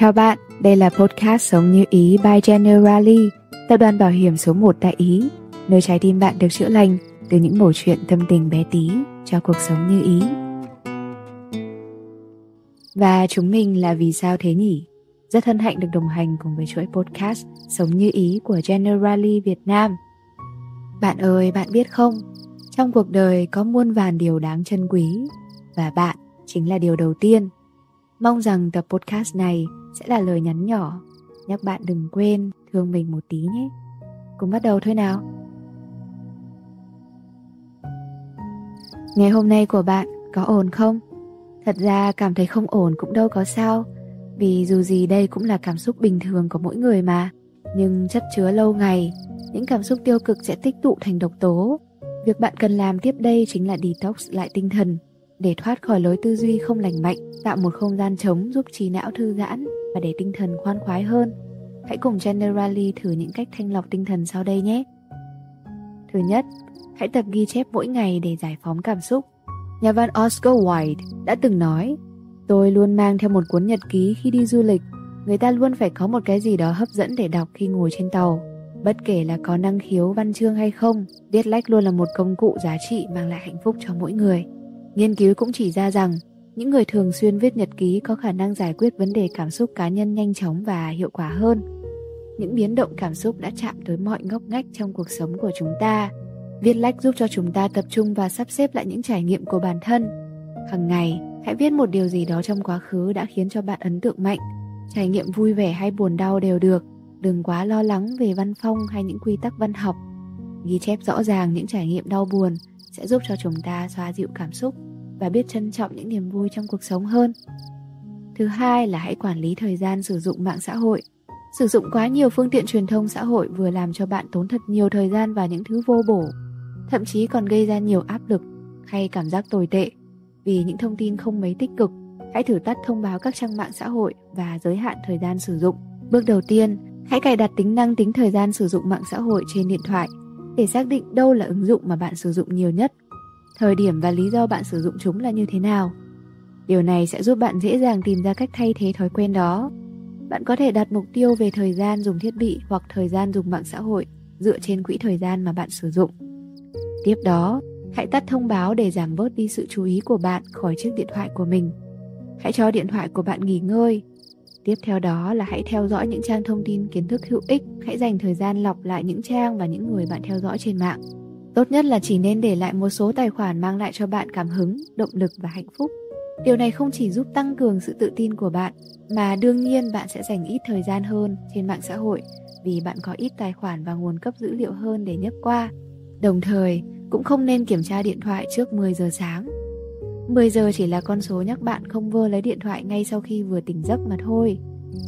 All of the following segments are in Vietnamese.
Chào bạn, đây là podcast Sống Như Ý by Generali, tập đoàn bảo hiểm số 1 tại Ý, nơi trái tim bạn được chữa lành từ những mẩu chuyện tâm tình bé tí cho cuộc sống như ý. Và chúng mình là Vì sao thế nhỉ? Rất hân hạnh được đồng hành cùng với chuỗi podcast Sống Như Ý của Generali Việt Nam. Bạn ơi, bạn biết không? Trong cuộc đời có muôn vàn điều đáng trân quý và bạn chính là điều đầu tiên. Mong rằng tập podcast này sẽ là lời nhắn nhỏ nhắc bạn đừng quên thương mình một tí nhé. Cùng bắt đầu thôi nào. Ngày hôm nay của bạn có ổn không? Thật ra cảm thấy không ổn cũng đâu có sao Vì dù gì đây cũng là cảm xúc bình thường của mỗi người mà Nhưng chất chứa lâu ngày, Những cảm xúc tiêu cực sẽ tích tụ thành độc tố Việc bạn cần làm tiếp đây chính là detox lại tinh thần, Để thoát khỏi lối tư duy không lành mạnh, Tạo một không gian trống giúp trí não thư giãn và để tinh thần khoan khoái hơn. Hãy cùng Generali thử những cách thanh lọc tinh thần sau đây nhé. Thứ nhất, hãy tập ghi chép mỗi ngày để giải phóng cảm xúc. Nhà văn Oscar Wilde đã từng nói Tôi luôn mang theo một cuốn nhật ký khi đi du lịch. Người ta luôn phải có một cái gì đó hấp dẫn để đọc khi ngồi trên tàu Bất kể là có năng khiếu văn chương hay không. Viết lách luôn là một công cụ giá trị mang lại hạnh phúc cho mỗi người. Nghiên cứu cũng chỉ ra rằng những người thường xuyên viết nhật ký có khả năng giải quyết vấn đề cảm xúc cá nhân nhanh chóng và hiệu quả hơn Những biến động cảm xúc đã chạm tới mọi ngóc ngách trong cuộc sống của chúng ta Viết lách giúp cho chúng ta tập trung và sắp xếp lại những trải nghiệm của bản thân. Hằng ngày, hãy viết một điều gì đó trong quá khứ đã khiến cho bạn ấn tượng mạnh. Trải nghiệm vui vẻ hay buồn đau đều được, đừng quá lo lắng về văn phong hay những quy tắc văn học. Ghi chép rõ ràng những trải nghiệm đau buồn sẽ giúp cho chúng ta xoa dịu cảm xúc và biết trân trọng những niềm vui trong cuộc sống hơn. Thứ hai là hãy quản lý thời gian sử dụng mạng xã hội. Sử dụng quá nhiều phương tiện truyền thông xã hội vừa làm cho bạn tốn thật nhiều thời gian vào những thứ vô bổ, thậm chí còn gây ra nhiều áp lực hay cảm giác tồi tệ vì những thông tin không mấy tích cực. Hãy thử tắt thông báo các trang mạng xã hội và giới hạn thời gian sử dụng. Bước đầu tiên, hãy cài đặt tính năng tính thời gian sử dụng mạng xã hội trên điện thoại để xác định đâu là ứng dụng mà bạn sử dụng nhiều nhất, thời điểm và lý do bạn sử dụng chúng là như thế nào. Điều này sẽ giúp bạn dễ dàng tìm ra cách thay thế thói quen đó. Bạn có thể đặt mục tiêu về thời gian dùng thiết bị hoặc thời gian dùng mạng xã hội dựa trên quỹ thời gian mà bạn sử dụng. Tiếp đó, hãy tắt thông báo để giảm bớt đi sự chú ý của bạn khỏi chiếc điện thoại của mình. Hãy cho điện thoại của bạn nghỉ ngơi. Tiếp theo đó là hãy theo dõi những trang thông tin kiến thức hữu ích, hãy dành thời gian lọc lại những trang và những người bạn theo dõi trên mạng. Tốt nhất là chỉ nên để lại một số tài khoản mang lại cho bạn cảm hứng, động lực và hạnh phúc. Điều này không chỉ giúp tăng cường sự tự tin của bạn, mà đương nhiên bạn sẽ dành ít thời gian hơn trên mạng xã hội vì bạn có ít tài khoản và nguồn cấp dữ liệu hơn để nhấp qua. Đồng thời, cũng không nên kiểm tra điện thoại trước 10 giờ sáng. 10 giờ chỉ là con số nhắc bạn không vơ lấy điện thoại ngay sau khi vừa tỉnh giấc mà thôi.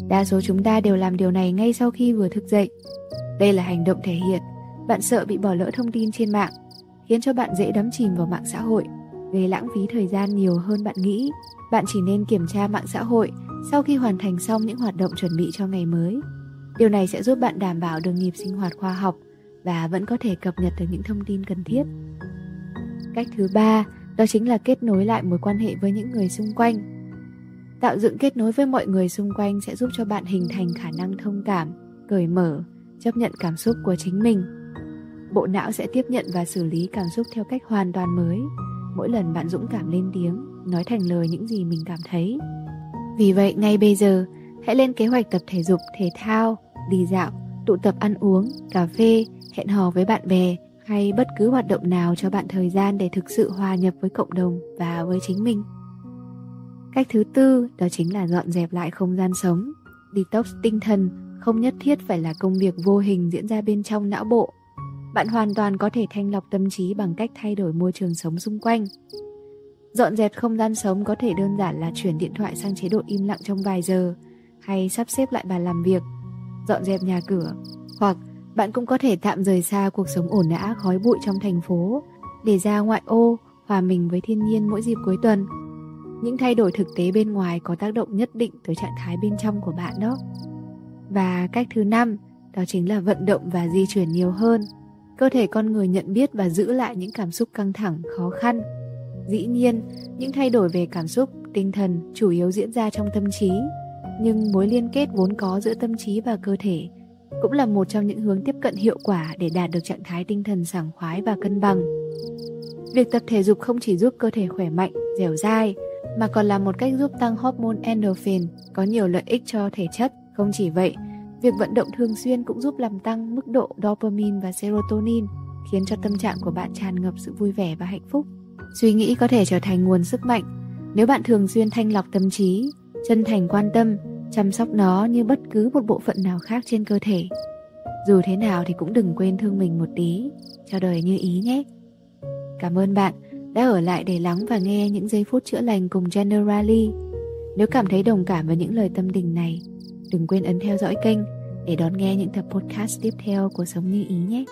Đa số chúng ta đều làm điều này ngay sau khi vừa thức dậy. Đây là hành động thể hiện bạn sợ bị bỏ lỡ thông tin trên mạng, khiến cho bạn dễ đắm chìm vào mạng xã hội, gây lãng phí thời gian nhiều hơn bạn nghĩ. Bạn chỉ nên kiểm tra mạng xã hội sau khi hoàn thành xong những hoạt động chuẩn bị cho ngày mới. Điều này sẽ giúp bạn đảm bảo được nhịp sinh hoạt khoa học và vẫn có thể cập nhật được những thông tin cần thiết. Cách thứ ba, đó chính là kết nối lại mối quan hệ với những người xung quanh. Tạo dựng kết nối với mọi người xung quanh sẽ giúp cho bạn hình thành khả năng thông cảm, cởi mở, chấp nhận cảm xúc của chính mình. Bộ não sẽ tiếp nhận và xử lý cảm xúc theo cách hoàn toàn mới. Mỗi lần bạn dũng cảm lên tiếng, nói thành lời những gì mình cảm thấy. Vì vậy, ngay bây giờ, hãy lên kế hoạch tập thể dục, thể thao, đi dạo, tụ tập ăn uống, cà phê hẹn hò với bạn bè hay bất cứ hoạt động nào cho bạn thời gian để thực sự hòa nhập với cộng đồng và với chính mình. Cách thứ tư đó chính là dọn dẹp lại không gian sống. Detox tinh thần không nhất thiết phải là công việc vô hình diễn ra bên trong não bộ. Bạn hoàn toàn có thể thanh lọc tâm trí bằng cách thay đổi môi trường sống xung quanh. Dọn dẹp không gian sống có thể đơn giản là chuyển điện thoại sang chế độ im lặng trong vài giờ hay sắp xếp lại bàn làm việc, dọn dẹp nhà cửa hoặc bạn cũng có thể tạm rời xa cuộc sống ổn ã khói bụi trong thành phố để ra ngoại ô, hòa mình với thiên nhiên mỗi dịp cuối tuần. Những thay đổi thực tế bên ngoài có tác động nhất định tới trạng thái bên trong của bạn đó. Và cách thứ năm, đó chính là vận động và di chuyển nhiều hơn. Cơ thể con người nhận biết và giữ lại những cảm xúc căng thẳng, khó khăn. Dĩ nhiên, những thay đổi về cảm xúc, tinh thần chủ yếu diễn ra trong tâm trí. nhưng mối liên kết vốn có giữa tâm trí và cơ thể cũng là một trong những hướng tiếp cận hiệu quả để đạt được trạng thái tinh thần sảng khoái và cân bằng. Việc tập thể dục không chỉ giúp cơ thể khỏe mạnh, dẻo dai, mà còn là một cách giúp tăng hormone endorphin có nhiều lợi ích cho thể chất. Không chỉ vậy, việc vận động thường xuyên cũng giúp làm tăng mức độ dopamine và serotonin, khiến cho tâm trạng của bạn tràn ngập sự vui vẻ và hạnh phúc. Suy nghĩ có thể trở thành nguồn sức mạnh nếu bạn thường xuyên thanh lọc tâm trí, chân thành quan tâm, chăm sóc nó như bất cứ một bộ phận nào khác trên cơ thể. Dù thế nào thì cũng đừng quên thương mình một tí, cho đời như ý nhé. Cảm ơn bạn đã ở lại để lắng và nghe những giây phút chữa lành cùng Generali. Nếu cảm thấy đồng cảm với những lời tâm tình này, đừng quên ấn theo dõi kênh để đón nghe những tập podcast tiếp theo của Sống Như Ý nhé.